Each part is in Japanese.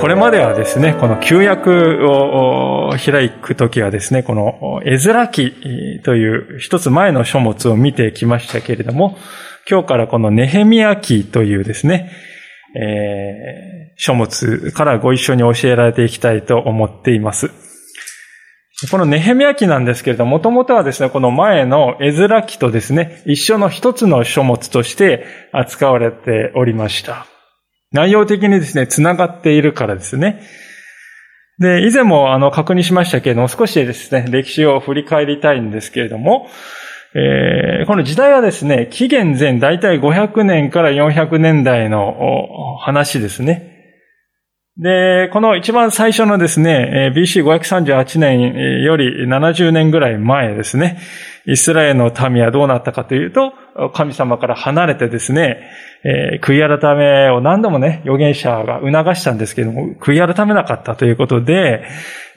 これまではですね、この旧約を開くときはですね、この絵面記という一つ前の書物を見てきましたけれども、今日からこのネヘミヤ記というですね、えー、書物からご一緒に教えられていきたいと思っています。このネヘミヤ記なんですけれども、もともとはですね、この前の絵面記とですね、一緒の一つの書物として扱われておりました。内容的にですね、繋がっているからですね。で、以前もあの確認しましたけれども、少しですね、歴史を振り返りたいんですけれども、えー、この時代はですね、紀元前大体500年から400年代の話ですね。で、この一番最初のですね、BC538 年より70年ぐらい前ですね、イスラエルの民はどうなったかというと、神様から離れてですね、えー、悔い改めを何度もね、預言者が促したんですけども、悔い改めなかったということで、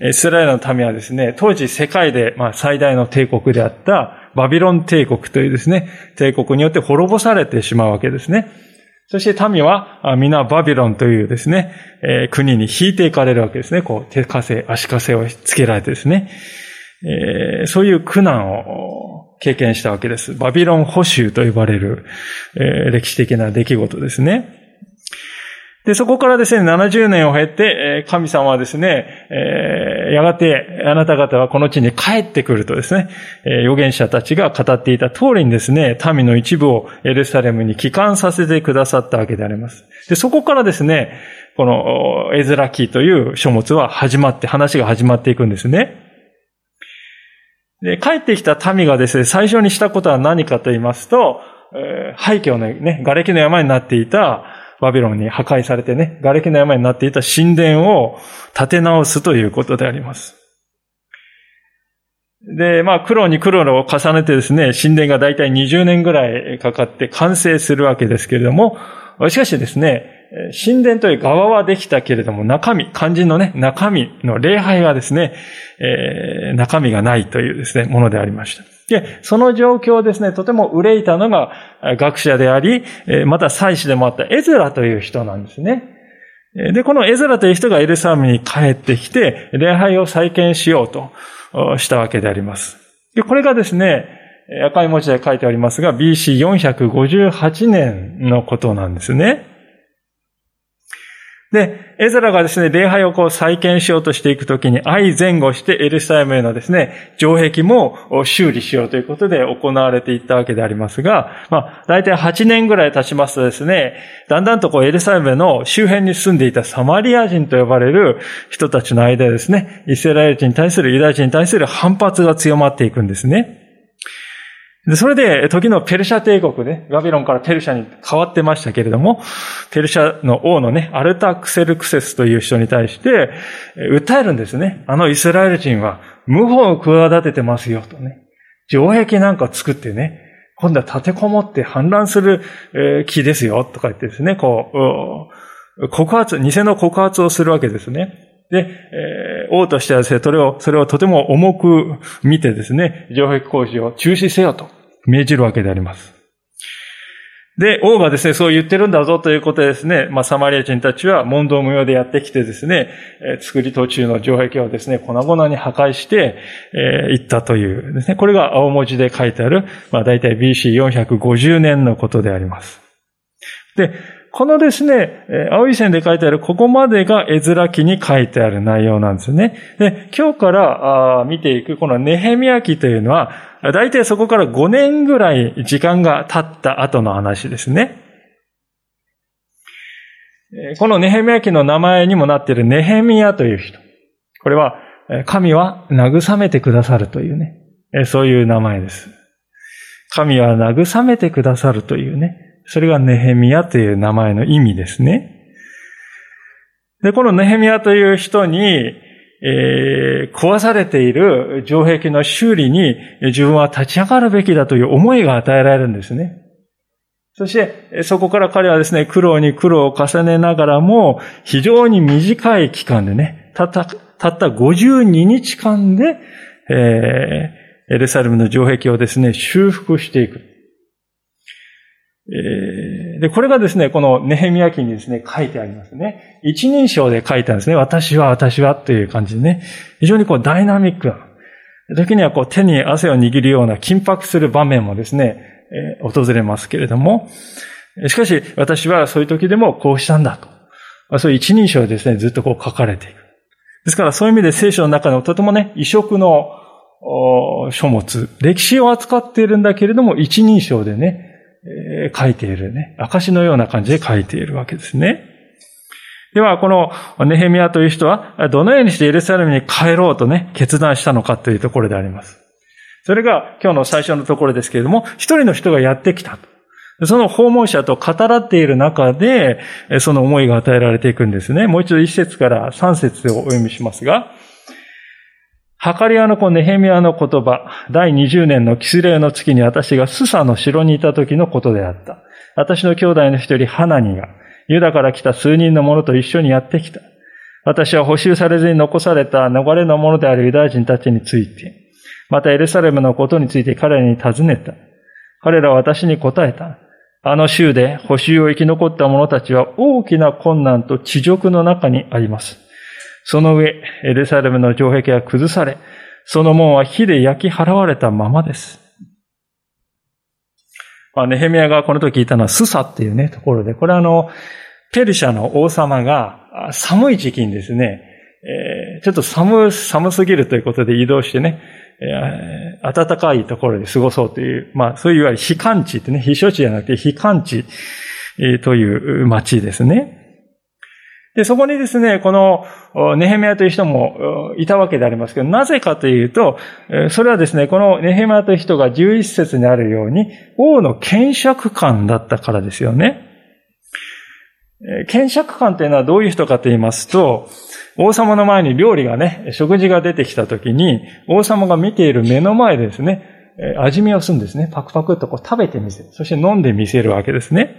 イスラエルの民はですね、当時世界で、まあ、最大の帝国であったバビロン帝国というですね、帝国によって滅ぼされてしまうわけですね。そして民は皆バビロンというですね、えー、国に引いていかれるわけですね。こう、手枷、足枷をつけられてですね。えー、そういう苦難を経験したわけです。バビロン捕囚と呼ばれる、えー、歴史的な出来事ですね。で、そこからですね、70年を経て、神様はですね、えー、やがてあなた方はこの地に帰ってくるとですね、預言者たちが語っていた通りにですね、民の一部をエルサレムに帰還させてくださったわけであります。で、そこからですね、このエズラ記という書物は始まって、話が始まっていくんですね。で、帰ってきた民がですね、最初にしたことは何かと言いますと、えー、廃墟のね、瓦礫の山になっていたバビロンに破壊されてね、瓦礫の山になっていた神殿を建て直すということであります。で、まあ、苦労に苦労を重ねてですね、神殿がだいたい20年ぐらいかかって完成するわけですけれども、しかしですね、神殿という側はできたけれども、中身、肝心のね、中身の礼拝がですね、えー、中身がないというですね、ものでありました。で、その状況をですね、とても憂いたのが学者であり、また祭司でもあったエズラという人なんですね。で、このエズラという人がエルサレムに帰ってきて、礼拝を再建しようとしたわけであります。で、これがですね、赤い文字で書いてありますが、BC458 年のことなんですね。で、エズラがですね、礼拝をこう再建しようとしていくときに、愛前後してエルサレムへのですね、城壁も修理しようということで行われていったわけでありますが、まあ、大体8年ぐらい経ちますとですね、だんだんとこうエルサレムの周辺に住んでいたサマリア人と呼ばれる人たちの間でですね、イスラエル人に対するユダヤ人に対する反発が強まっていくんですね。それで、時のペルシャ帝国ね、バビロンからペルシャに変わってましたけれども、ペルシャの王のね、アルタクセルクセスという人に対して、訴えるんですね。あのイスラエル人は、謀反を企ててますよ、とね。城壁なんか作ってね、今度は立てこもって反乱する気ですよ、とか言ってですね、こう、告発、偽の告発をするわけですね。で、えー、王としてはですね、それを、それをとても重く見てですね、城壁工事を中止せよと命じるわけであります。で、王がですね、そう言ってるんだぞということでですね、まあ、サマリア人たちは問答無用でやってきてですね、えー、作り途中の城壁をですね、粉々に破壊して、えー、行ったというですね、これが青文字で書いてある、まあ、大体 BC450 年のことであります。で、このですね、青い線で書いてあるここまでが絵面記に書いてある内容なんですね。で、今日から見ていくこのネヘミヤ記というのは、大体そこから5年ぐらい時間が経った後の話ですね。このネヘミヤ記の名前にもなっているネヘミヤという人。これは、神は慰めてくださるというね、そういう名前です。神は慰めてくださるというね、それがネヘミヤという名前の意味ですね。で、このネヘミヤという人に、えー、壊されている城壁の修理に自分は立ち上がるべきだという思いが与えられるんですね。そして、そこから彼はですね、苦労に苦労を重ねながらも、非常に短い期間でね、たった、たった52日間で、えー、エルサレムの城壁をですね、修復していく。で、これがですね、このネヘミヤ記にですね、書いてありますね。一人称で書いてあるんですね。私は、私はという感じでね。非常にこうダイナミックな。時にはこう手に汗を握るような緊迫する場面もですね、えー、訪れますけれども、しかし私はそういう時でもこうしたんだと。そういう一人称でですね、ずっとこう書かれていく。ですからそういう意味で聖書の中のとてもね、異色の書物、歴史を扱っているんだけれども、一人称でね、え、書いているね、証のような感じで書いているわけですね。では、このネヘミヤという人は、どのようにしてエルサレムに帰ろうとね、決断したのかというところであります。それが今日の最初のところですけれども、一人の人がやってきた。その訪問者と語らっている中で、その思いが与えられていくんですね。もう一度一節から三節をお読みしますが、ハカリアの子ネヘミヤの言葉、第20年のキスレイの月に私がスサの城にいた時のことであった。私の兄弟の一人、ハナニが、ユダから来た数人の者と一緒にやってきた。私は補修されずに残された逃れの者であるユダヤ人たちについて、またエルサレムのことについて彼らに尋ねた。彼らは私に答えた。あの州で補修を生き残った者たちは大きな困難と地辱の中にあります。その上、エルサレムの城壁は崩され、その門は火で焼き払われたままです。まあ、ネヘミヤがこの時言ったのはスサっていうね、ところで、これはあの、ペルシャの王様が寒い時期にですね、えー、ちょっと寒、寒すぎるということで移動してね、えー、暖かいところで過ごそうという、まあそういういわゆる非寒地ってね、非処地じゃなくて非寒地、という町ですね。で、そこにですね、このネヘメヤという人もいたわけでありますけど、なぜかというと、それはですね、このネヘメヤという人が11節にあるように、王の検釈官だったからですよね。検釈官というのはどういう人かと言いますと、王様の前に料理がね、食事が出てきたときに、王様が見ている目の前でですね、味見をするんですね。パクパクっとこう食べてみせる。そして飲んでみせるわけですね。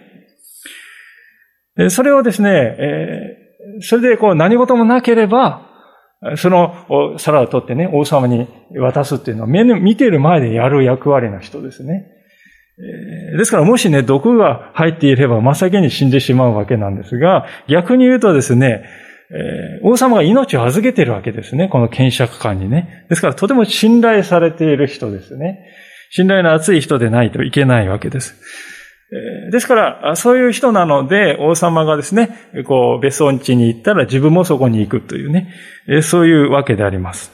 それをですね、えそれでこう何事もなければ、その皿を取ってね、王様に渡すっていうのは、見ている前でやる役割の人ですね。ですからもしね、毒が入っていれば真っ先に死んでしまうわけなんですが、逆に言うとですね、王様が命を預けているわけですね。この検釈官にね。ですからとても信頼されている人ですね。信頼の厚い人でないといけないわけです。ですから、そういう人なので、王様がですね、こう、別荘地に行ったら自分もそこに行くというね、そういうわけであります。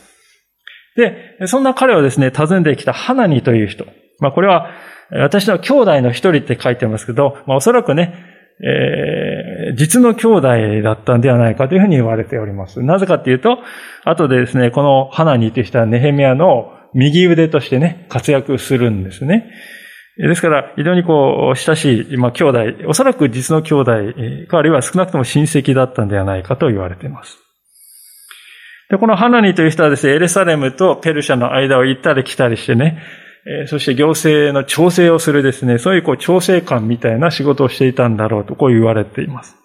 で、そんな彼はですね、訪ねてきたハナニという人。まあ、これは、私の兄弟の一人って書いてますけど、まあ、おそらくね、えー、実の兄弟だったんではないかというふうに言われております。なぜかっていうと、後でですね、このハナニという人はネヘミヤの右腕としてね、活躍するんですね。ですから、非常にこう、親しい、まあ、兄弟、おそらく実の兄弟か、あるいは少なくとも親戚だったんではないかと言われています。で、このハナニという人はですね、エルサレムとペルシャの間を行ったり来たりしてね、そして行政の調整をするですね、そういうこう調整官みたいな仕事をしていたんだろうとこう言われています。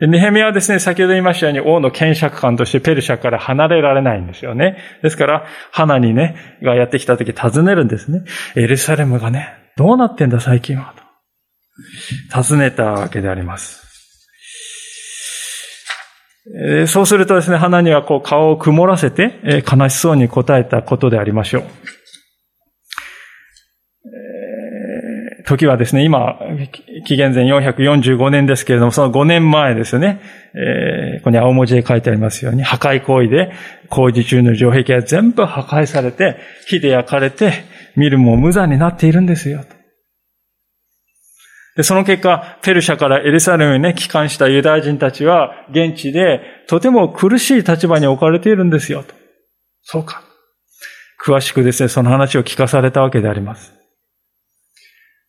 ネヘミヤはですね、先ほど言いましたように王の検釈官としてペルシャから離れられないんですよね。ですから、花にね、がやってきた時尋ねるんですね。エルサレムがね、どうなってんだ最近はと。尋ねたわけであります。そうするとですね、花にはこう顔を曇らせて、悲しそうに答えたことでありましょう。時はですね、今、紀元前445年ですけれども、その5年前ですね、えー、ここに青文字で書いてありますように、破壊行為で工事中の城壁は全部破壊されて、火で焼かれて、見るも無残になっているんですよ。で、その結果、ペルシャからエルサレムにね、帰還したユダヤ人たちは、現地でとても苦しい立場に置かれているんですよ。とそうか。詳しくですね、その話を聞かされたわけであります。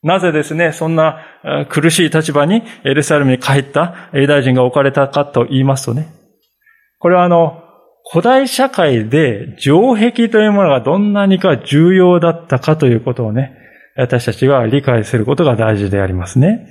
なぜですね、そんな苦しい立場にエルサレムに帰ったユダヤ人が置かれたかと言いますとね、これはあの、古代社会で城壁というものがどんなにか重要だったかということをね、私たちが理解することが大事でありますね。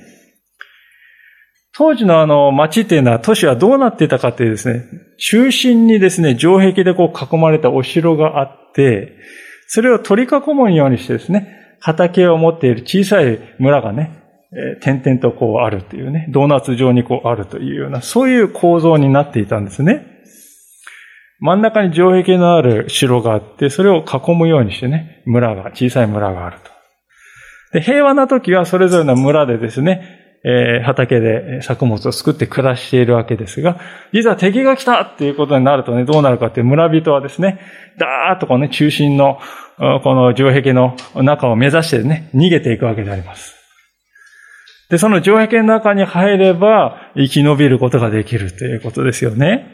当時のあの町っていうのは都市はどうなっていたかっていうですね、中心にですね、城壁でこう囲まれたお城があって、それを取り囲むようにしてですね、畑を持っている小さい村がね、え点々とこうあるっていうね、ドーナツ状にこうあるというような、そういう構造になっていたんですね。真ん中に城壁のある城があって、それを囲むようにしてね、村が、小さい村があると。で、平和な時はそれぞれの村でですね、え、畑で作物を作って暮らしているわけですが、いざ敵が来たっていうことになるとね、どうなるかって村人はですね、ダーッとこうね、中心の、この城壁の中を目指してね、逃げていくわけであります。で、その城壁の中に入れば生き延びることができるということですよね。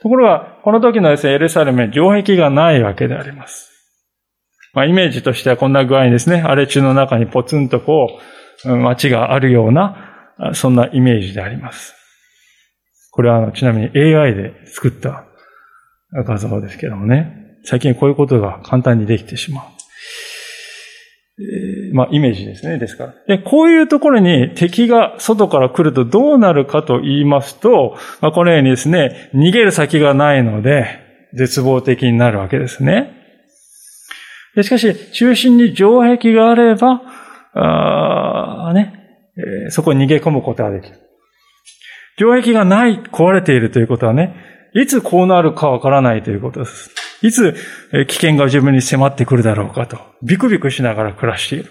ところが、この時のですね、エルサレム城壁がないわけであります。まあ、イメージとしてはこんな具合にですね、荒れ地の中にポツンとこう、街があるような、そんなイメージであります。これはあの、ちなみに AI で作った画像ですけどもね。最近こういうことが簡単にできてしまう。え、まあ、イメージですね。ですから。で、こういうところに敵が外から来るとどうなるかと言いますと、まあ、このようにですね、逃げる先がないので、絶望的になるわけですね。しかし、中心に城壁があれば、あね、え、そこに逃げ込むことができる。城壁がない、壊れているということはね、いつこうなるかわからないということです。いつ危険が自分に迫ってくるだろうかと、ビクビクしながら暮らしている。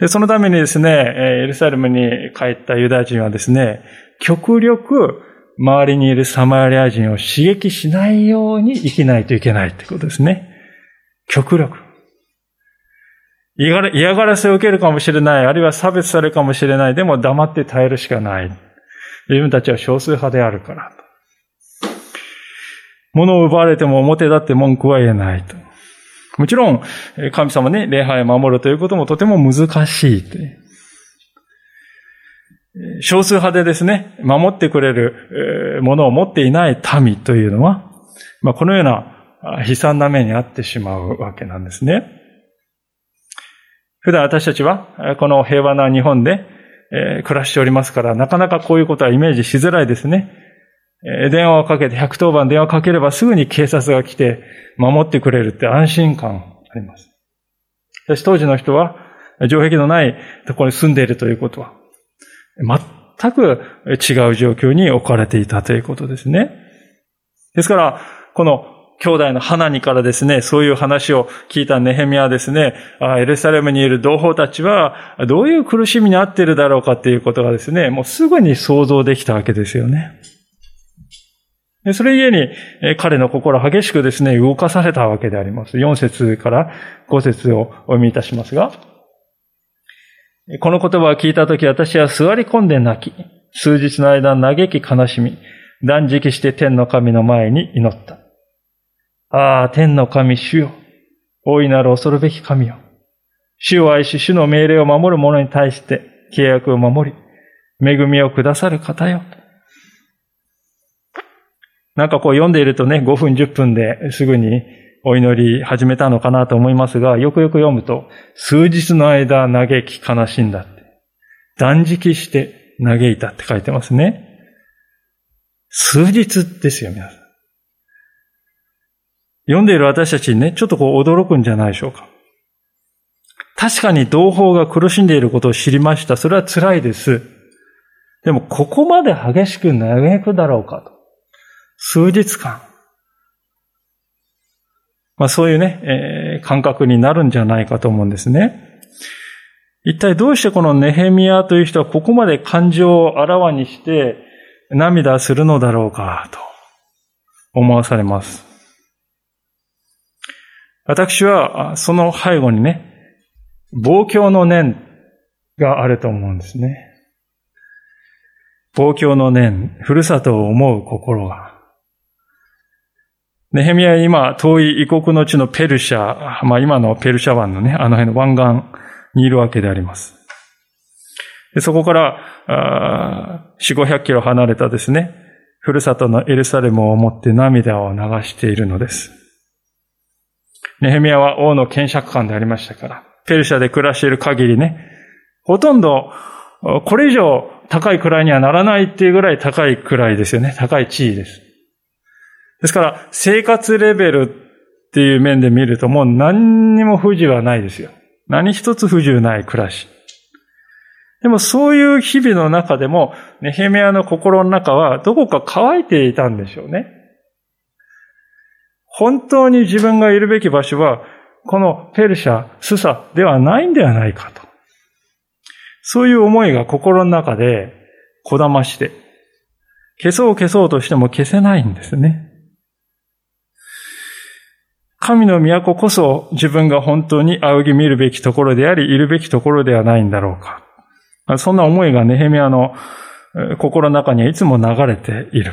で、そのためにですね、エルサレムに帰ったユダヤ人はですね、極力周りにいるサマリア人を刺激しないように生きないといけないということですね。極力。嫌がらせを受けるかもしれない、あるいは差別されるかもしれない、でも黙って耐えるしかない。自分たちは少数派であるから。物を奪われても表立って文句は言えないと。もちろん、神様ね、礼拝を守るということもとても難しい。少数派でですね、守ってくれるものを持っていない民というのは、まあ、このような悲惨な目に遭ってしまうわけなんですね。普段私たちは、この平和な日本で、暮らしておりますから、なかなかこういうことはイメージしづらいですね。電話をかけて、110番電話をかければすぐに警察が来て守ってくれるって安心感あります。しかし当時の人は、城壁のないところに住んでいるということは、全く違う状況に置かれていたということですね。ですから、この兄弟の花にからですね、そういう話を聞いたネヘミはですね、エルサレムにいる同胞たちは、どういう苦しみにあっているだろうかっていうことがですね、もうすぐに想像できたわけですよね。それゆえに、彼の心激しくですね、動かされたわけであります。4節から5節をお読みいたしますが、この言葉を聞いたとき私は座り込んで泣き、数日の間嘆き悲しみ、断食して天の神の前に祈った。ああ、天の神主よ。大いなる恐るべき神よ。主を愛し、主の命令を守る者に対して契約を守り、恵みをくださる方よ。なんかこう読んでいるとね、5分10分ですぐにお祈り始めたのかなと思いますが、よくよく読むと、数日の間嘆き悲しんだって。断食して嘆いたって書いてますね。数日ですよ、皆さん。読んでいる私たちにね、ちょっとこう驚くんじゃないでしょうか。確かに同胞が苦しんでいることを知りました。それは辛いです。でも、ここまで激しく嘆くだろうかと。数日間。まあそういうね、えー、感覚になるんじゃないかと思うんですね。一体どうしてこのネヘミヤという人はここまで感情をあらわにして涙するのだろうかと思わされます。私は、その背後にね、望郷の念があると思うんですね。望郷の念、ふるさとを思う心が。ネヘミヤは今、遠い異国の地のペルシャ、まあ今のペルシャ湾のね、あの辺の湾岸にいるわけであります。でそこから、四五百キロ離れたですね、ふるさとのエルサレムを思って涙を流しているのです。ネヘミヤは王の検釈官でありましたから、ペルシャで暮らしている限りね、ほとんどこれ以上高い位にはならないっていうぐらい高い位ですよね。高い地位です。ですから、生活レベルっていう面で見るともう何にも不自由はないですよ。何一つ不自由ない暮らし。でもそういう日々の中でも、ネヘメヤの心の中はどこか乾いていたんでしょうね。本当に自分がいるべき場所は、このペルシャ、スサではないんではないかと。そういう思いが心の中でこだまして、消そう消そうとしても消せないんですね。神の都こそ自分が本当に仰ぎ見るべきところであり、いるべきところではないんだろうか。そんな思いがネヘミヤの心の中にはいつも流れている。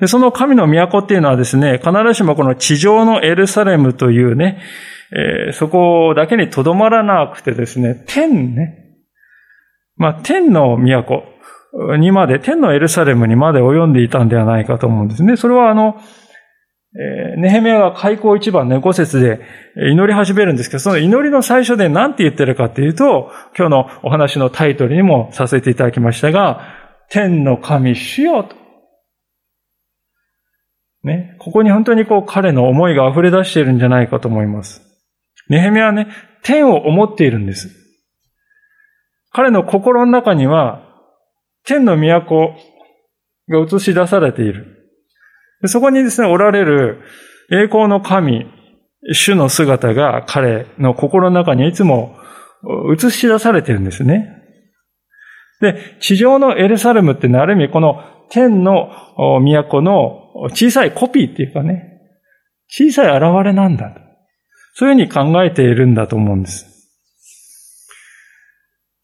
で、その神の都っていうのはですね、必ずしもこの地上のエルサレムというね、えー、そこだけにとどまらなくてですね、天ね、まあ、天の都にまで、天のエルサレムにまで及んでいたんではないかと思うんですね。それはあの、え、ネヘメヤが開口一番猫説で祈り始めるんですけど、その祈りの最初で何て言ってるかっていうと、今日のお話のタイトルにもさせていただきましたが、天の神主よと。ね、ここに本当にこう彼の思いが溢れ出しているんじゃないかと思います。ネヘメはね、天を思っているんです。彼の心の中には、天の都が映し出されている。そこにですね、おられる栄光の神、主の姿が彼の心の中にいつも映し出されてるんですね。で、地上のエルサレムってのはある意味この天の都の小さいコピーっていうかね、小さい現れなんだ。そういうふうに考えているんだと思うんです。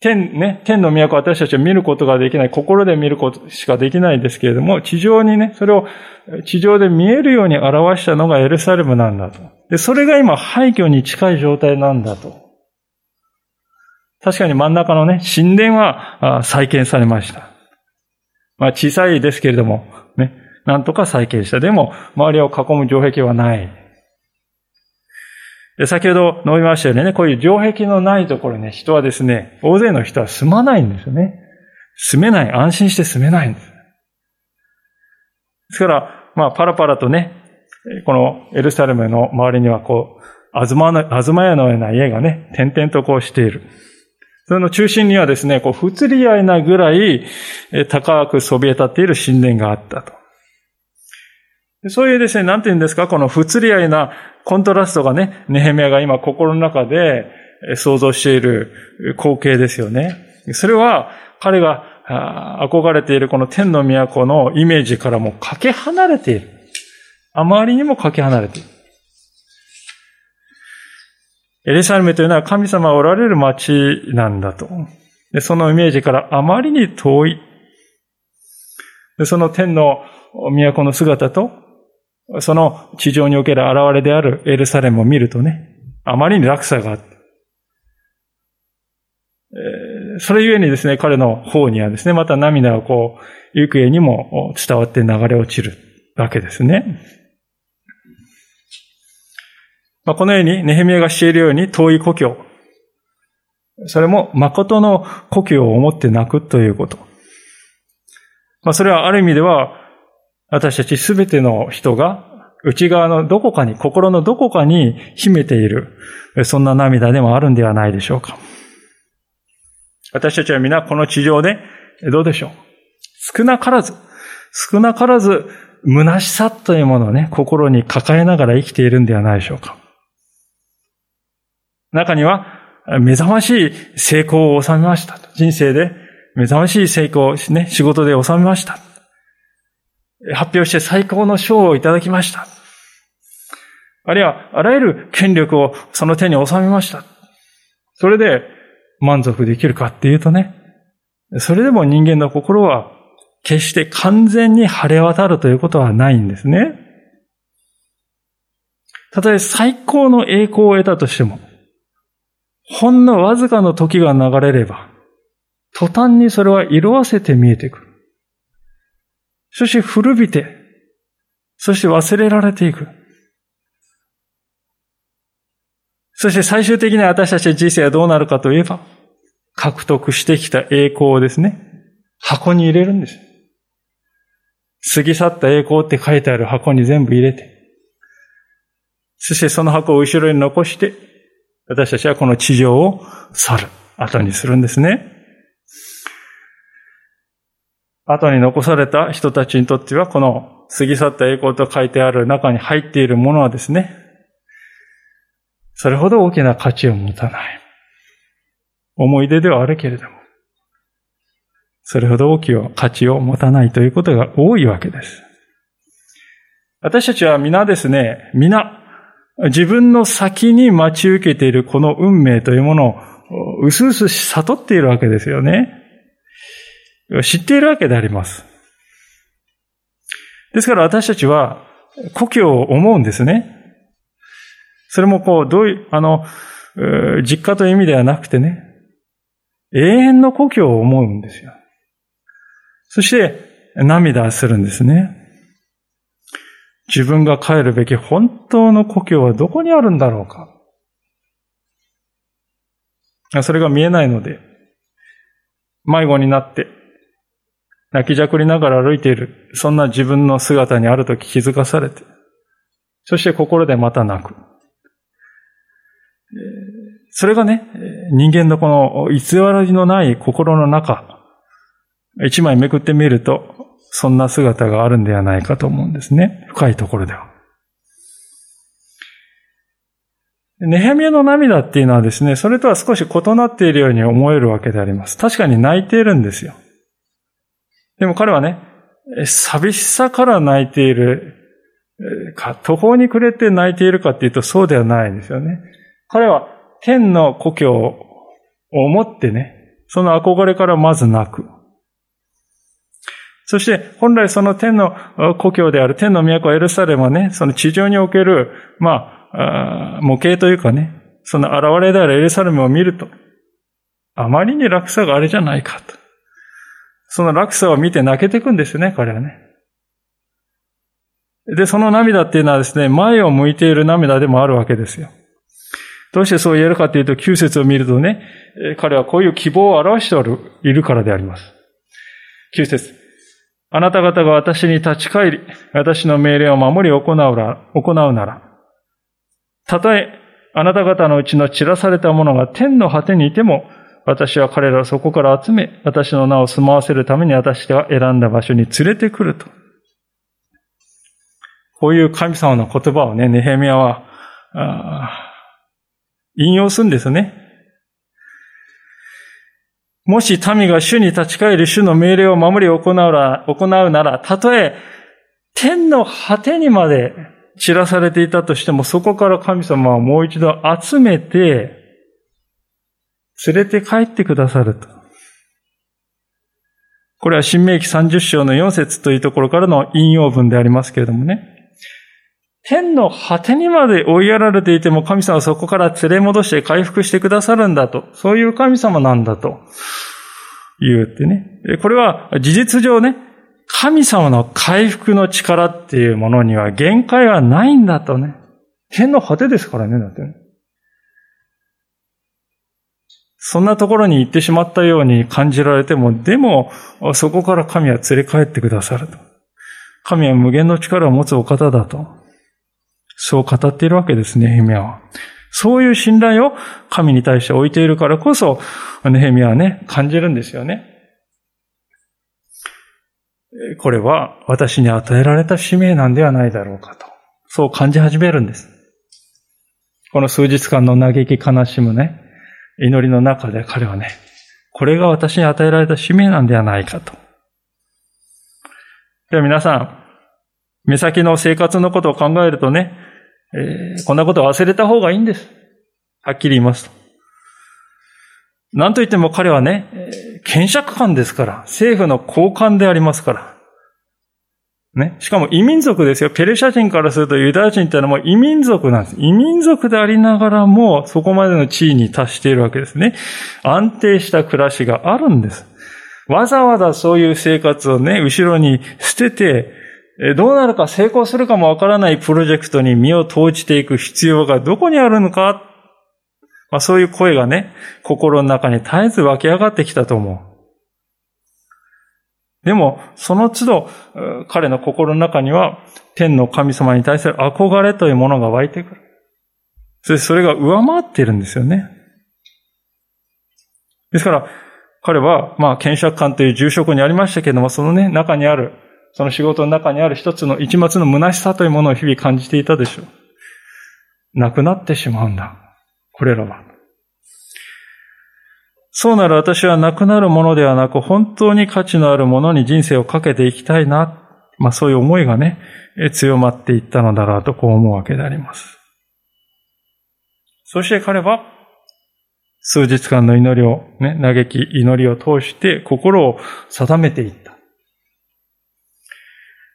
天、ね、天の都私たちは見ることができない、心で見ることしかできないんですけれども、地上にね、それを地上で見えるように表したのがエルサレムなんだと。で、それが今廃墟に近い状態なんだと。確かに真ん中のね、神殿は再建されました。まあ小さいですけれども、ね、なんとか再建した。でも、周りを囲む城壁はない。先ほど述べましたようにね、こういう城壁のないところに、人はですね、大勢の人は住まないんですよね。住めない、安心して住めないんです。ですから、まあ、パラパラとね、このエルサレムの周りにはこう、あずま、あずま屋のような家がね、点々とこうしている。その中心にはですね、こう、不釣り合いなぐらい高くそびえ立っている神殿があったと。そういうですね、なんて言うんですか、この不釣り合いなコントラストがね、ネヘミヤが今心の中で想像している光景ですよね。それは彼が憧れているこの天の都のイメージからもかけ離れている。あまりにもかけ離れている。エルサレムというのは神様がおられる町なんだと。でそのイメージからあまりに遠い。でその天の都の姿とその地上における現れであるエルサレムを見るとね、あまりに落差があって、それゆえにですね、彼の方にはですね、また涙がこう、行方にも伝わって流れ落ちるわけですね。まあ、このように、ネヘミヤがしているように遠い故郷。それも誠の故郷を思って泣くということ。まあ、それはある意味では、私たちすべての人が内側のどこかに、心のどこかに秘めている、そんな涙でもあるんではないでしょうか。私たちは皆この地上で、どうでしょう？少なからず、少なからず、虚しさというものをね、心に抱えながら生きているんではないでしょうか。中には、目覚ましい成功を収めました。人生で目覚ましい成功をね、仕事で収めました。発表して最高の賞をいただきました。あるいは、あらゆる権力をその手に収めました。それで満足できるかっていうとね、それでも人間の心は決して完全に晴れ渡るということはないんですね。たとえ最高の栄光を得たとしても、ほんのわずかの時が流れれば、途端にそれは色あせて見えてくる。そして古びて、そして忘れられていく。そして最終的に私たちの人生はどうなるかといえば、獲得してきた栄光をですね、箱に入れるんです。過ぎ去った栄光って書いてある箱に全部入れて、そしてその箱を後ろに残して、私たちはこの地上を去る、後にするんですね。後に残された人たちにとっては、この過ぎ去った栄光と書いてある中に入っているものはですね、それほど大きな価値を持たない。思い出ではあるけれども、それほど大きな価値を持たないということが多いわけです。私たちは皆ですね、皆、自分の先に待ち受けているこの運命というものを、うすうす悟っているわけですよね。知っているわけであります。ですから私たちは故郷を思うんですね。それもこう、どういう、あの、実家という意味ではなくてね、永遠の故郷を思うんですよ。そして、涙するんですね。自分が帰るべき本当の故郷はどこにあるんだろうか。それが見えないので、迷子になって、泣きじゃくりながら歩いている、そんな自分の姿にあるとき気づかされて、そして心でまた泣く。それがね、人間のこの偽りのない心の中、一枚めくってみると、そんな姿があるんではないかと思うんですね。深いところでは。ネヘミヤの涙っていうのはですね、それとは少し異なっているように思えるわけであります。確かに泣いているんですよ。でも彼はね、寂しさから泣いているか、途方に暮れて泣いているかっていうとそうではないんですよね。彼は天の故郷を思ってね、その憧れからまず泣く。そして、本来その天の故郷である天の都エルサレムはね、その地上における、まあ、模型というかね、その現れであるエルサレムを見ると、あまりに落差があれじゃないかと。その落差を見て泣けていくんですね、彼はね。で、その涙っていうのはですね、前を向いている涙でもあるわけですよ。どうしてそう言えるかというと、9節を見るとね、彼はこういう希望を表しておるいるからであります。9節あなた方が私に立ち返り、私の命令を守り行うら、行うなら、たとえあなた方のうちの散らされたものが天の果てにいても、私は彼らをそこから集め、私の名を住まわせるために私が選んだ場所に連れてくると。こういう神様の言葉をね、ネヘミヤは、引用するんですね。もし民が主に立ち返り主の命令を守り行うら、行うなら、たとえ天の果てにまで散らされていたとしても、そこから神様はもう一度集めて、連れて帰ってくださると。これは新明記30章の4節というところからの引用文でありますけれどもね。天の果てにまで追いやられていても神様はそこから連れ戻して回復してくださるんだと。そういう神様なんだと。言ってね。これは事実上ね、神様の回復の力っていうものには限界はないんだとね。天の果てですからね、だってね。そんなところに行ってしまったように感じられても、でも、そこから神は連れ帰ってくださると。神は無限の力を持つお方だと。そう語っているわけですね、ヘミヤは。そういう信頼を神に対して置いているからこそ、ネヘミヤはね、感じるんですよね。これは私に与えられた使命なんではないだろうかと。そう感じ始めるんです。この数日間の嘆き悲しむね、祈りの中で彼はね、これが私に与えられた使命なんではないかと。では皆さん、目先の生活のことを考えるとね、えー、こんなことを忘れた方がいいんです。はっきり言いますと。なんと言っても彼はね、検釈官ですから、政府の高官でありますから。ね。しかも異民族ですよ。ペルシャ人からするとユダヤ人ってのはもう異民族なんです。異民族でありながらも、そこまでの地位に達しているわけですね。安定した暮らしがあるんです。わざわざそういう生活をね、後ろに捨てて、どうなるか成功するかもわからないプロジェクトに身を投じていく必要がどこにあるのか、まあ、そういう声がね、心の中に絶えず湧き上がってきたと思う。でも、その都度、彼の心の中には、天の神様に対する憧れというものが湧いてくる。そしてそれが上回っているんですよね。ですから、彼は、まあ、検釈官という住職にありましたけれども、そのね、中にある、その仕事の中にある一つの一末の虚しさというものを日々感じていたでしょう。なくなってしまうんだ。これらは。そうなら私はなくなるものではなく、本当に価値のあるものに人生をかけていきたいな。まあそういう思いがね、強まっていったのだろうとこう思うわけであります。そして彼は、数日間の祈りを、ね、嘆き、祈りを通して心を定めていった。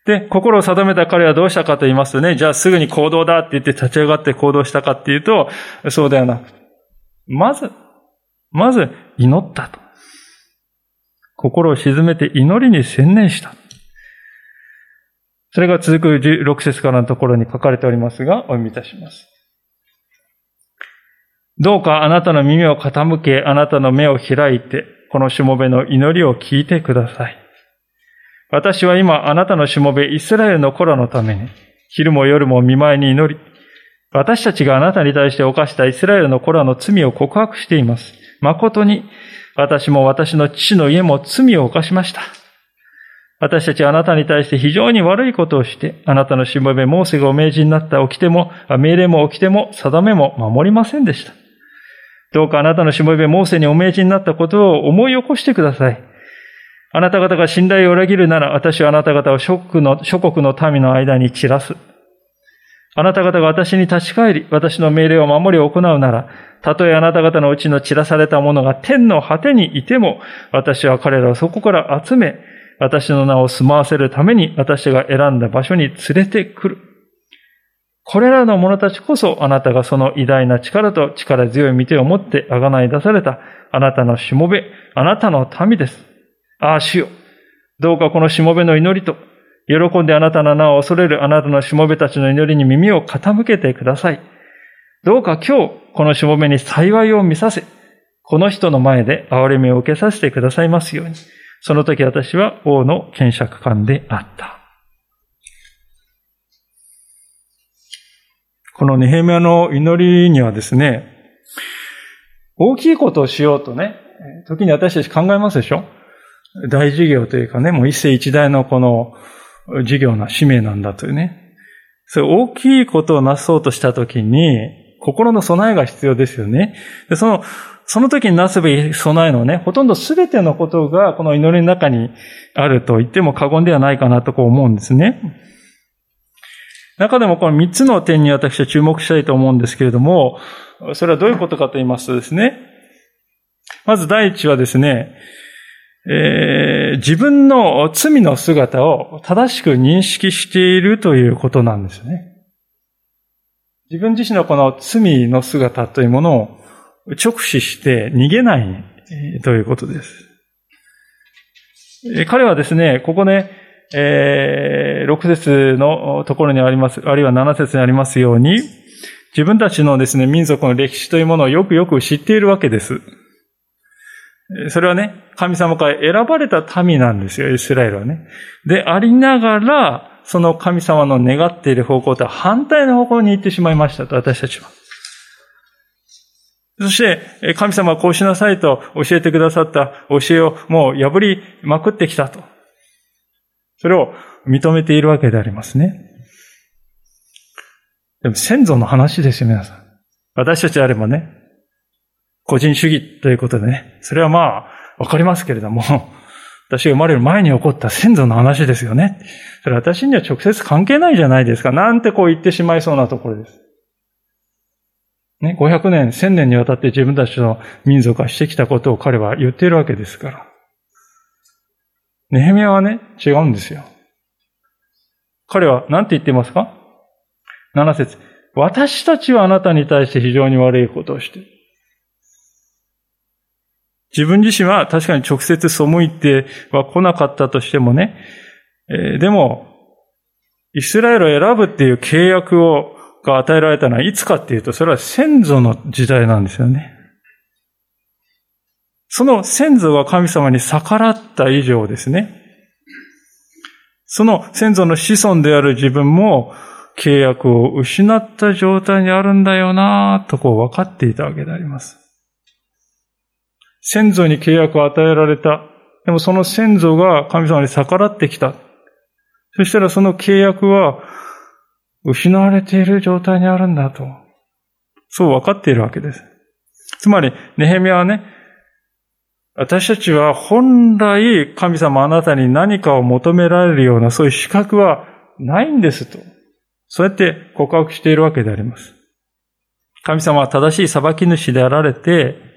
で、心を定めた彼はどうしたかと言いますとね、じゃあすぐに行動だって言って立ち上がって行動したかっていうと、そうではなくまず、まず祈ったと。心を沈めて祈りに専念した。それが続く16節からのところに書かれておりますが、お読みいたします。どうかあなたの耳を傾け、あなたの目を開いて、このしもべの祈りを聞いてください。私は今あなたのしもべイスラエルの頃のために、昼も夜も見舞いに祈り、私たちがあなたに対して犯したイスラエルの頃の罪を告白しています。誠に、私も私の父の家も罪を犯しました。私たちはあなたに対して非常に悪いことをして、あなたのしもべモーセがお命じになった起きても、命令も起きても、定めも守りませんでした。どうかあなたのしもべモーセにお命じになったことを思い起こしてください。あなた方が信頼を裏切るなら、私はあなた方を諸国の諸国の民の間に散らす。あなた方が私に立ち返り、私の命令を守り行うなら、たとえあなた方のうちの散らされた者が天の果てにいても、私は彼らをそこから集め、私の名を住まわせるために私が選んだ場所に連れてくる。これらの者たちこそあなたがその偉大な力と力強い見てを持って贖い出されたあなたのしもべ、あなたの民です。ああ、主よ。どうかこのしもべの祈りと、喜んであなたの名を恐れるあなたのしもべたちの祈りに耳を傾けてください。どうか今日、このしもべに幸いを見させ、この人の前で憐れみを受けさせてくださいますように。その時私は王の検釈官であった。このネヘミヤの祈りにはですね、大きいことをしようとね、時に私たち考えますでしょ？大事業というかね、もう一世一代のこの事業の使命なんだというね。そういう大きいことをなそうとしたときに、心の備えが必要ですよね。でその、その時になすべき備えのね、ほとんど全てのことがこの祈りの中にあると言っても過言ではないかなとこう思うんですね。中でもこの三つの点に私は注目したいと思うんですけれども、それはどういうことかと言いますとですね、まず第一はですね、えー、自分の罪の姿を正しく認識しているということなんですね。自分自身のこの罪の姿というものを直視して逃げないということです。彼はですね、ここね、えー、6節のところにあります、あるいは7節にありますように、自分たちのですね、民族の歴史というものをよくよく知っているわけです。それはね、神様から選ばれた民なんですよ、イスラエルはね。で、ありながら、その神様の願っている方向とは反対の方向に行ってしまいましたと、私たちは。そして、神様はこうしなさいと教えてくださった教えをもう破りまくってきたと。それを認めているわけでありますね。でも先祖の話ですよ、皆さん。私たちであればね、個人主義ということでね、それはまあ、わかりますけれども、私が生まれる前に起こった先祖の話ですよね。それ私には直接関係ないじゃないですか。なんてこう言ってしまいそうなところです。ね、500年、1000年にわたって自分たちの民族がしてきたことを彼は言っているわけですから。ネヘミヤはね、違うんですよ。彼は何て言ってますか ?7 節私たちはあなたに対して非常に悪いことをしている。自分自身は確かに直接背いては来なかったとしてもね、えー、でも、イスラエルを選ぶっていう契約を、が与えられたのはいつかっていうと、それは先祖の時代なんですよね。その先祖が神様に逆らった以上ですね。その先祖の子孫である自分も契約を失った状態にあるんだよなとこう分かっていたわけであります。先祖に契約を与えられた。でもその先祖が神様に逆らってきた。そしたらその契約は失われている状態にあるんだと。そう分かっているわけです。つまり、ネヘミヤはね、私たちは本来神様あなたに何かを求められるようなそういう資格はないんですと。そうやって告白しているわけであります。神様は正しい裁き主であられて、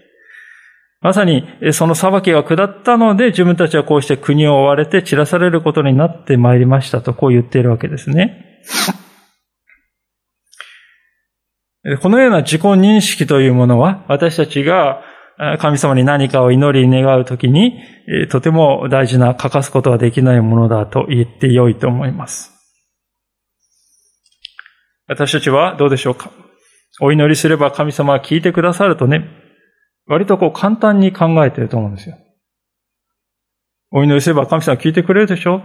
まさにその裁きが下ったので自分たちはこうして国を追われて散らされることになってまいりましたとこう言っているわけですね。このような自己認識というものは私たちが神様に何かを祈り願うときにとても大事な欠かすことができないものだと言ってよいと思います。私たちはどうでしょうか？お祈りすれば神様は聞いてくださるとね、割とこう簡単に考えてると思うんですよ。お祈りすれば神様聞いてくれるでしょ？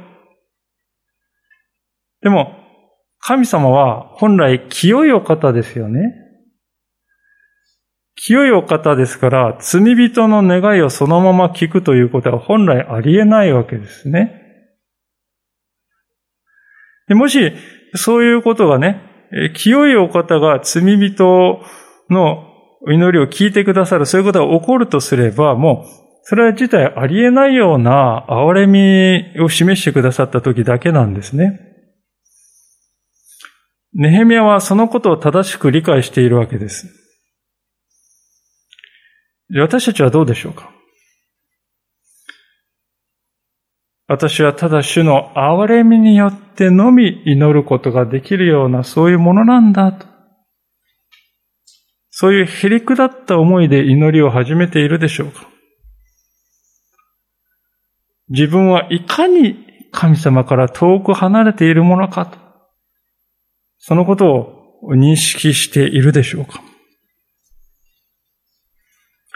でも、神様は本来清いお方ですよね。清いお方ですから、罪人の願いをそのまま聞くということは本来ありえないわけですね。でもし、そういうことがね、清いお方が罪人の祈りを聞いてくださる、そういうことが起こるとすれば、もう、それは自体ありえないような憐れみを示してくださった時だけなんですね。ネヘミヤはそのことを正しく理解しているわけです。私たちはどうでしょうか？私はただ主の憐れみによってのみ祈ることができるようなそういうものなんだと。そういうへりくだった思いで祈りを始めているでしょうか？自分はいかに神様から遠く離れているものかと。そのことを認識しているでしょうか？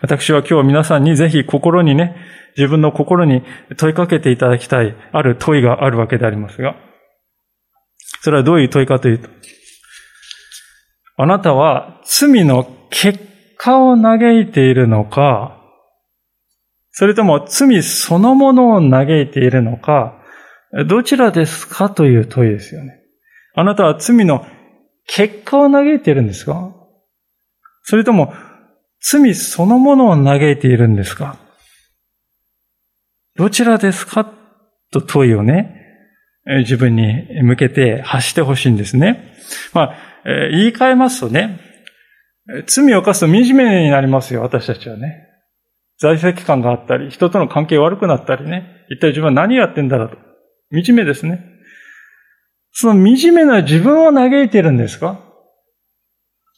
私は今日皆さんにぜひ心にね、自分の心に問いかけていただきたい、ある問いがあるわけでありますが、それはどういう問いかというと、あなたは罪の結果を嘆いているのか、それとも罪そのものを嘆いているのか、どちらですかという問いですよね。あなたは罪の結果を嘆いているんですか？それとも罪そのものを嘆いているんですか？どちらですか？と問いをね、自分に向けて発してほしいんですね。まあ、言い換えますとね、罪を犯すと惨めになりますよ、私たちはね。在籍感があったり、人との関係悪くなったりね。一体自分は何やってんだろうと。惨めですね。その惨めな自分を嘆いてるんですか？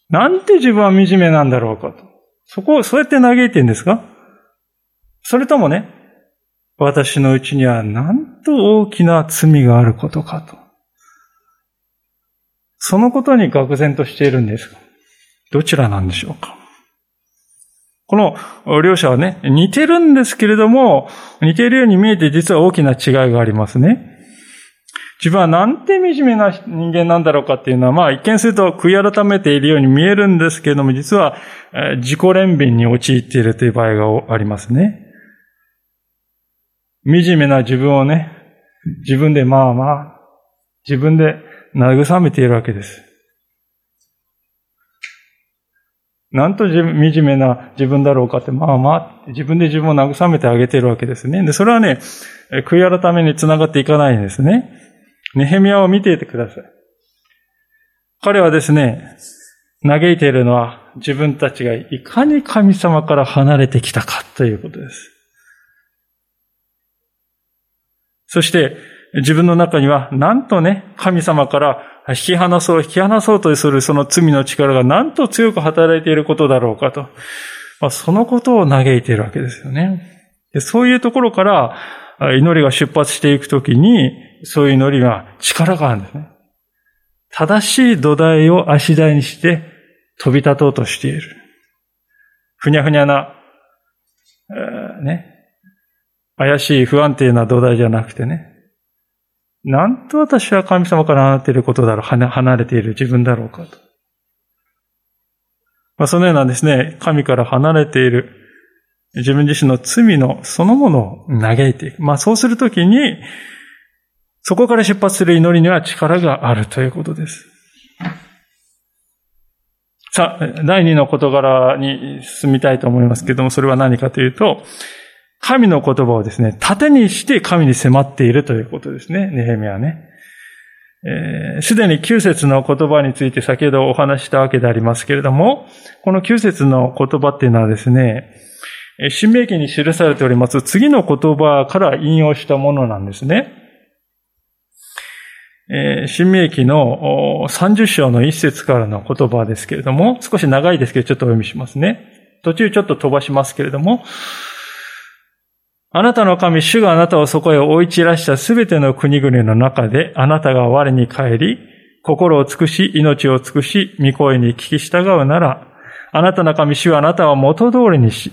なんて自分は惨めなんだろうかと。そこをそうやって嘆いてるんですか？それともね、私のうちにはなんと大きな罪があることかと。そのことに愕然としているんですどちらなんでしょうかこの両者はね、似てるんですけれども、似ているように見えて実は大きな違いがありますね。自分はなんて惨めな人間なんだろうかっていうのは、まあ一見すると悔い改めているように見えるんですけれども、実は自己憐憫に陥っているという場合がありますね。惨めな自分をね、自分でまあまあ、自分で慰めているわけです。なんと惨めな自分だろうかって、まあまあ、自分で自分を慰めてあげているわけですね。で、それはね、悔い改めにつながっていかないんですね。ネヘミヤを見ていてください。彼はですね、嘆いているのは自分たちがいかに神様から離れてきたかということです。そして、自分の中には、なんとね、神様から引き離そう、引き離そうとするその罪の力がなんと強く働いていることだろうかと。まあ、そのことを嘆いているわけですよね。でそういうところから祈りが出発していくときに、そういう祈りが力があるんですね。正しい土台を足台にして飛び立とうとしている。ふにゃふにゃな、えー、ね、怪しい不安定な土台じゃなくてね、なんと私は神様から離れていることだろう、離れている自分だろうかと。まあ、そのようなですね、神から離れている自分自身の罪のそのものを嘆いていく。まあそうするときに、そこから出発する祈りには力があるということです。さあ、第二の事柄に進みたいと思いますけども、それは何かというと、神の言葉をですね、盾にして神に迫っているということですね、ネヘミはね。す、え、で、に9節の言葉について先ほどお話したわけでありますけれども、この9節の言葉っていうのはですね、新明記に記されております次の言葉から引用したものなんですね。新明記の30章の一節からの言葉ですけれども、少し長いですけどちょっとお読みしますね。途中ちょっと飛ばしますけれども、あなたの神、主があなたをそこへ追い散らしたすべての国々の中で、あなたが我に帰り、心を尽くし、命を尽くし、御声に聞き従うなら、あなたの神、主はあなたを元通りにし、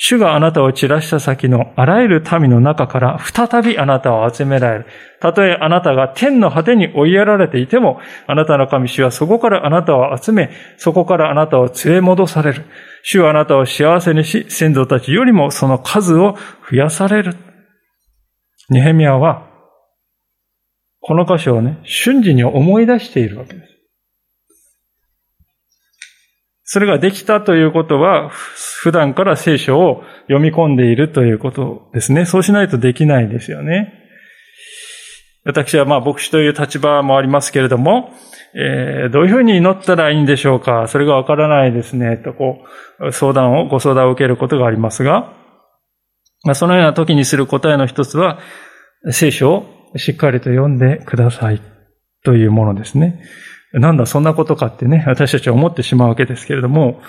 主があなたを散らした先のあらゆる民の中から再びあなたを集められる。たとえあなたが天の果てに追いやられていても、あなたの神主はそこからあなたを集め、そこからあなたを連れ戻される。主はあなたを幸せにし、先祖たちよりもその数を増やされる。ニヘミアは、この箇所をね、瞬時に思い出しているわけです。それができたということは、普段から聖書を読み込んでいるということですね。そうしないとできないですよね。私はまあ牧師という立場もありますけれども、えー、どういうふうに祈ったらいいんでしょうかそれがわからないですね。とこう、相談を、ご相談を受けることがありますが、まあ、そのような時にする答えの一つは、聖書をしっかりと読んでくださいというものですね。なんだそんなことかってね、私たちは思ってしまうわけですけれども、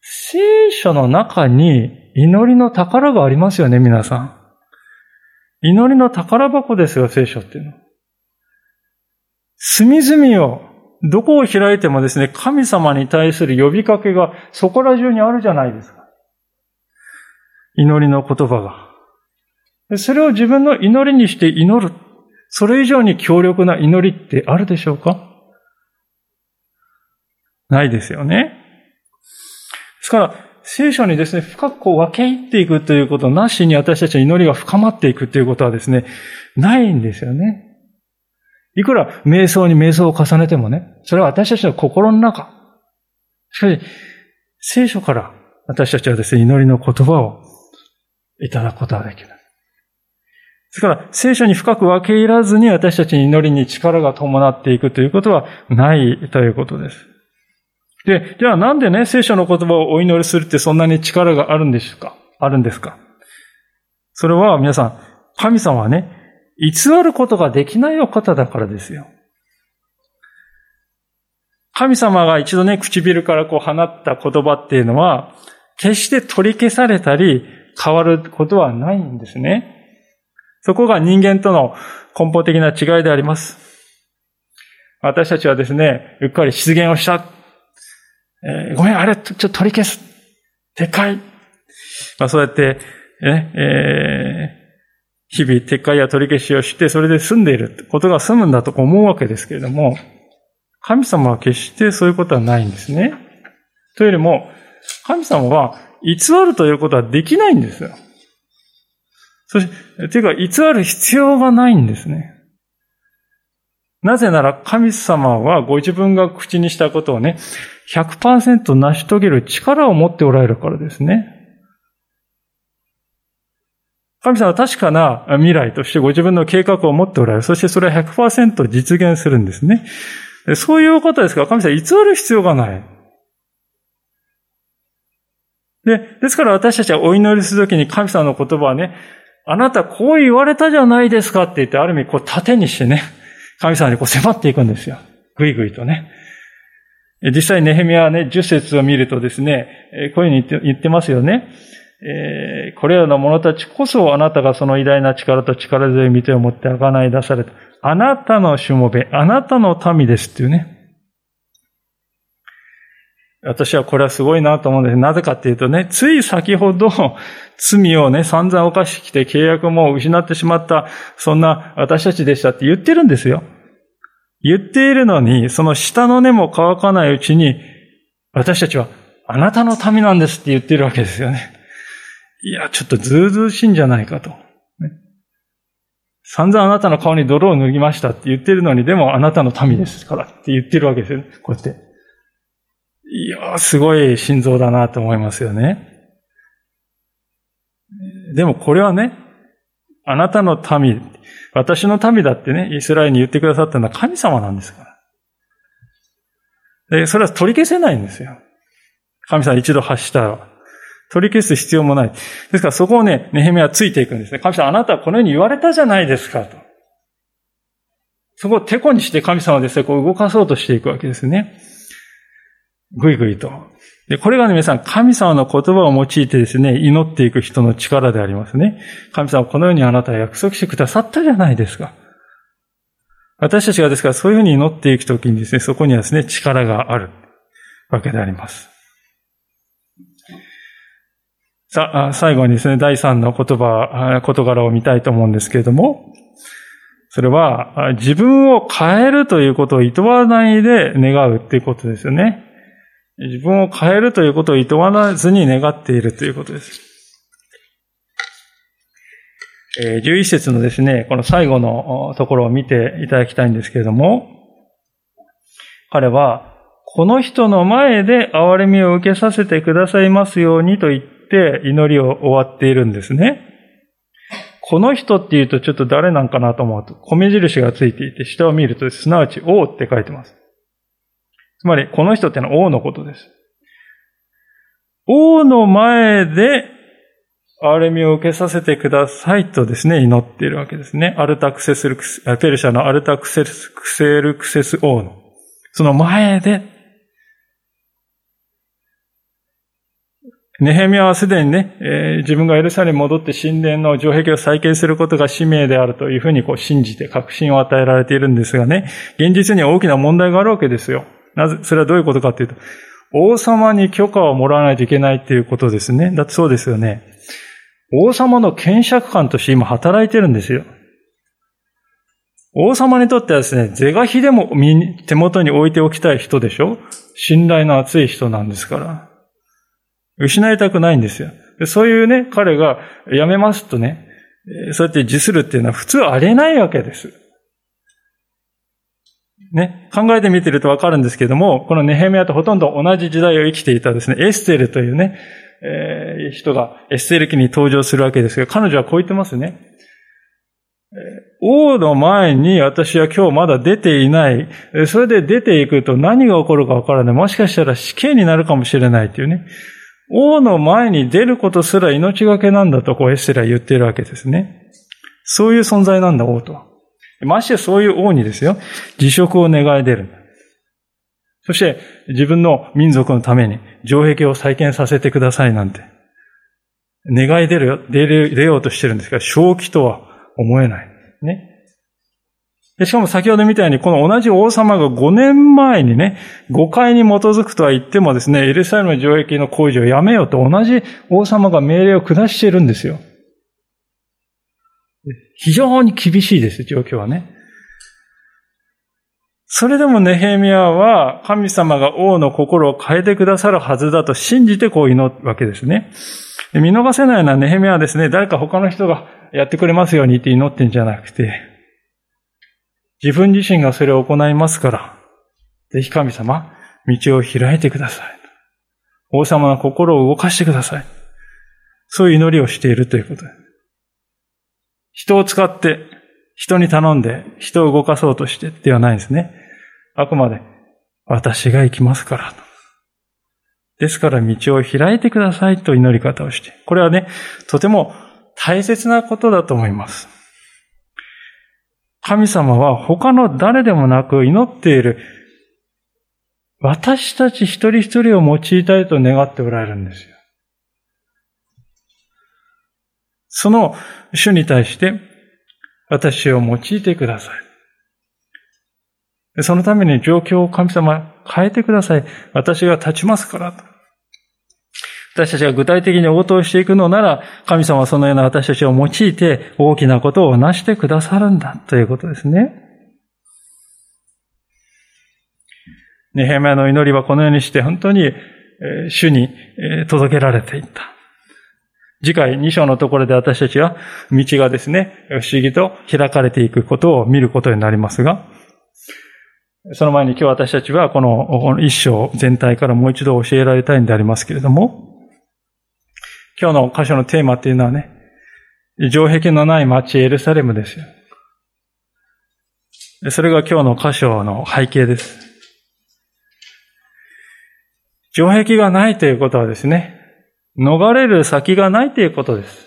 聖書の中に祈りの宝がありますよね、皆さん。祈りの宝箱ですよ、聖書っていうのは。隅々を、どこを開いてもですね、神様に対する呼びかけがそこら中にあるじゃないですか。祈りの言葉が。それを自分の祈りにして祈る。それ以上に強力な祈りってあるでしょうか？ないですよね。ですから、聖書にですね、深くこう分け入っていくということなしに私たちの祈りが深まっていくということはですね、ないんですよね。いくら瞑想に瞑想を重ねてもね、それは私たちの心の中。しかし、聖書から私たちはですね、祈りの言葉をいただくことができる。ですから、聖書に深く分け入らずに私たちに祈りに力が伴っていくということはないということです。で、じゃあなんでね、聖書の言葉をお祈りするってそんなに力があるんでしょうか？あるんですか？それは皆さん、神様はね、偽ることができないお方だからですよ。神様が一度ね、唇からこう放った言葉っていうのは、決して取り消されたり変わることはないんですね。そこが人間との根本的な違いであります。私たちはですね、うっかり失言をした。えー、ごめん、あれ、ちょっと取り消す。撤回。まあそうやって、ね、えー、日々撤回や取り消しをして、それで済んでいることが済むんだと思うわけですけれども、神様は決してそういうことはないんですね。というよりも、神様は偽るということはできないんですよ。そして、というか、偽る必要がないんですね。なぜなら神様はご自分が口にしたことをね、100%成し遂げる力を持っておられるからですね。神様は確かな未来としてご自分の計画を持っておられる。そしてそれは100%実現するんですね。そういうことですから、神様は偽る必要がない。で、ですから私たちはお祈りするときに神様の言葉はね、あなたこう言われたじゃないですかって言って、ある意味こう盾にしてね、神様にこう迫っていくんですよ。ぐいぐいとね。実際ネヘミヤはね、10節を見るとですね、こういうふうに言って言ってますよね。えー、これらの者たちこそあなたがその偉大な力と力強い見てを持って贖い出された。あなたのしもべ、あなたの民ですっていうね。私はこれはすごいなと思うんです。なぜかっていうとね、つい先ほど罪をね、散々犯してきて契約も失ってしまった、そんな私たちでしたって言ってるんですよ。言っているのに、その下の根も乾かないうちに、私たちはあなたの民なんですって言ってるわけですよね。いや、ちょっとずうずうしいんじゃないかと。散々あなたの顔に泥を塗りましたって言ってるのに、でもあなたの民ですからって言ってるわけですよね。こうやって。いやすごい心臓だなと思いますよね。でもこれはね、あなたの民、私の民だってね、イスラエルに言ってくださったのは神様なんですから。で、それは取り消せないんですよ。神様一度発したら。取り消す必要もない。ですからそこをね、ネヘミはついていくんですね。神様あなたはこのように言われたじゃないですかと。そこをテコにして神様ですね、こう動かそうとしていくわけですね。ぐいぐいと。で、これがね、皆さん、神様の言葉を用いてですね、祈っていく人の力でありますね。神様このようにあなたは約束してくださったじゃないですか。私たちがですからそういうふうに祈っていくときにですね、そこにはですね、力があるわけであります。さあ、最後にですね、第三の言葉、事柄を見たいと思うんですけれども、それは、自分を変えるということを厭わないで願うっていうことですよね。自分を変えるということを厭わずに願っているということです。11節のですね、この最後のところを見ていただきたいんですけれども、彼は、この人の前で憐れみを受けさせてくださいますようにと言って祈りを終わっているんですね。この人って言うとちょっと誰なんかなと思うと、米印がついていて、下を見ると、すなわち王って書いてます。つまり、この人ってのは王のことです。王の前で、憐れみを受けさせてくださいとですね、祈っているわけですね。アルタクセスルクス、ペルシャのアルタクセスクセルクセス王の、その前で、ネヘミヤはすでにね、えー、自分がエルサレムに戻って神殿の城壁を再建することが使命であるというふうにこう信じて確信を与えられているんですがね、現実には大きな問題があるわけですよ。なぜ、それはどういうことかというと、王様に許可をもらわないといけないということですね。だってそうですよね。王様の検釈官として今働いてるんですよ。王様にとってはですね、是が非でも手元に置いておきたい人でしょ信頼の厚い人なんですから。失いたくないんですよ。そういうね、彼が辞めますとね、そうやって辞するっていうのは普通ありえないわけです。ね、考えてみてるとわかるんですけども、このネヘミヤとほとんど同じ時代を生きていたですね、エステルというね、えー、人がエステル記に登場するわけですが、彼女はこう言ってますね。王の前に私は今日まだ出ていない。それで出ていくと何が起こるかわからない。もしかしたら死刑になるかもしれないというね。王の前に出ることすら命がけなんだとこうエステルは言っているわけですね。そういう存在なんだ、王とは。ましてそういう王にですよ、辞職を願い出る。そして、自分の民族のために城壁を再建させてくださいなんて、願い出るよ、出る、出ようとしてるんですが、正気とは思えない。ね。しかも先ほどみたいに、この同じ王様が5年前にね、誤解に基づくとは言ってもですね、エルサレム城壁の工事をやめようと同じ王様が命令を下しているんですよ。非常に厳しいです、状況はね。それでもネヘミヤは神様が王の心を変えてくださるはずだと信じてこう祈るわけですね。見逃せないのはネヘミヤはですね、誰か他の人がやってくれますようにって祈ってんじゃなくて、自分自身がそれを行いますから、ぜひ神様、道を開いてください。王様の心を動かしてください。そういう祈りをしているということです。人を使って、人に頼んで、人を動かそうとしてではないんですね。あくまで、私が行きますから。ですから道を開いてくださいと祈り方をして。これはね、とても大切なことだと思います。神様は他の誰でもなく祈っている私たち一人一人を用いたいと願っておられるんですよ。その主に対して、私を用いてください。そのために状況を神様変えてください。私が立ちますから。私たちが具体的に応答していくのなら、神様はそのような私たちを用いて大きなことを成してくださるんだということですね。ネヘマヤの祈りはこのようにして本当に主に届けられていった。次回2章のところで私たちは道がですね、不思議と開かれていくことを見ることになりますが、その前に今日私たちはこの一章全体からもう一度教えられたいんでありますけれども、今日の箇所のテーマっていうのはね、城壁のない町エルサレムですよ。それが今日の箇所の背景です。城壁がないということはですね、逃れる先がないということです。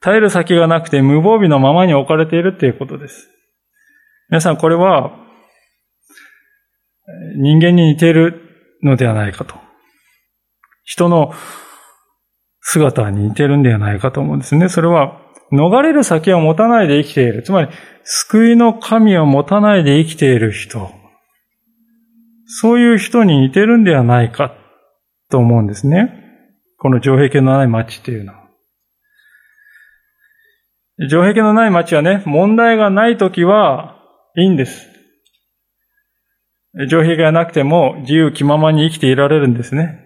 耐える先がなくて無防備のままに置かれているということです。皆さん、これは人間に似ているのではないかと。人の姿に似てるんではないかと思うんですね。それは、逃れる先を持たないで生きている。つまり、救いの神を持たないで生きている人。そういう人に似てるんではないかと思うんですね。この城壁のない街っていうのは。城壁のない街はね、問題がないときはいいんです。城壁がなくても自由気ままに生きていられるんですね。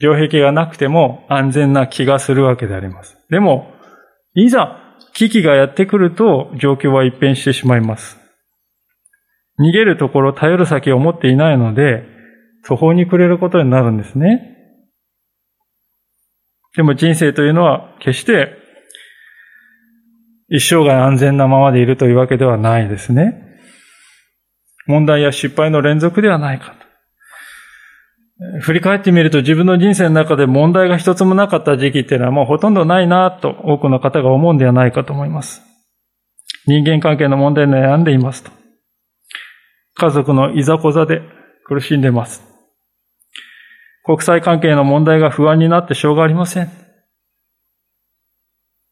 城壁がなくても安全な気がするわけであります。でも、いざ危機がやってくると状況は一変してしまいます。逃げるところ、頼る先を持っていないので、途方に暮れることになるんですね。でも人生というのは決して一生涯安全なままでいるというわけではないですね。問題や失敗の連続ではないかと。振り返ってみると自分の人生の中で問題が一つもなかった時期っていうのはもうほとんどないなと多くの方が思うんではないかと思います。人間関係の問題に悩んでいますと。家族のいざこざで苦しんでいます。国際関係の問題が不安になってしょうがありません。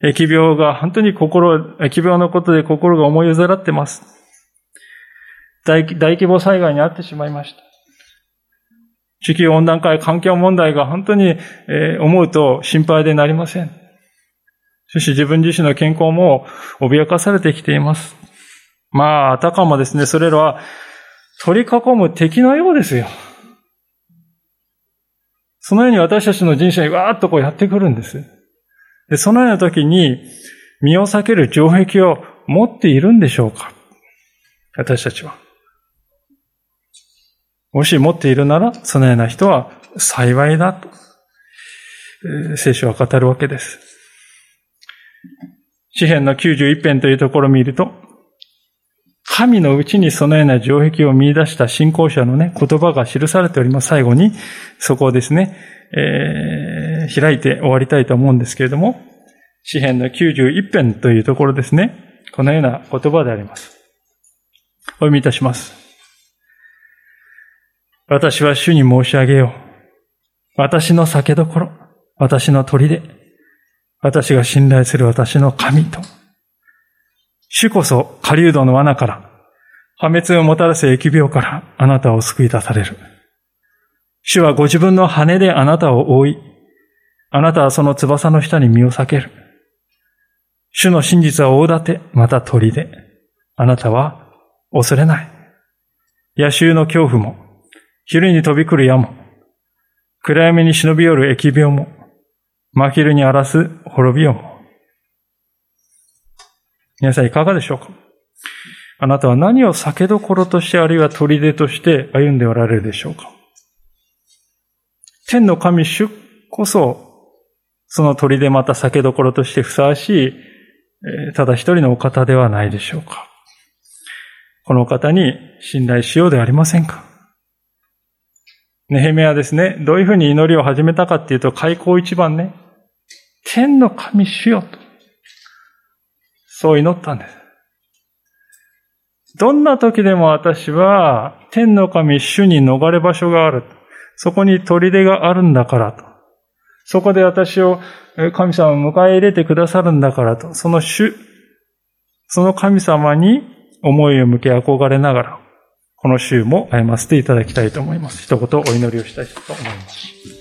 疫病が本当に心、疫病のことで心が思いずらってます。大大規模災害に遭ってしまいました。地球温暖化や環境問題が本当に、思うと心配でなりません。そして自分自身の健康も脅かされてきています。まあ、あたかもですね、それらは取り囲む敵のようですよ。そのように私たちの人生にわーっとこうやってくるんです。で、そのような時に身を避ける城壁を持っているんでしょうか？私たちは。もし持っているなら、そのような人は幸いだと、聖書は語るわけです。詩篇の91編というところを見ると、神のうちにそのような城壁を見出した信仰者のね、言葉が記されております。最後に、そこをですね、えー、開いて終わりたいと思うんですけれども、詩篇の91編というところですね、このような言葉であります。お読みいたします。私は主に申し上げよう。私の酒どころ、私の砦、私が信頼する私の神と。主こそ狩人の罠から、破滅をもたらす疫病からあなたを救い出される。主はご自分の羽であなたを覆い、あなたはその翼の下に身を避ける。主の真実は大盾、また砦。あなたは恐れない。野衆の恐怖も、昼に飛び来る矢も、暗闇に忍び寄る疫病も、真昼に荒らす滅びよも。皆さんいかがでしょうか？あなたは何を酒どころとしてあるいは砦として歩んでおられるでしょうか？天の神主こそ、その砦また酒どころとしてふさわしい、ただ一人のお方ではないでしょうか？この方に信頼しようではありませんか？ネヘメはですね、どういうふうに祈りを始めたかっていうと、開口一番ね、天の神主よと。そう祈ったんです。どんな時でも私は、天の神主に逃れ場所がある。そこに砦があるんだからと。そこで私を神様を迎え入れてくださるんだからと。その主、その神様に思いを向け憧れながら、この週も歩ませていただきたいと思います。一言お祈りをしたいと思います。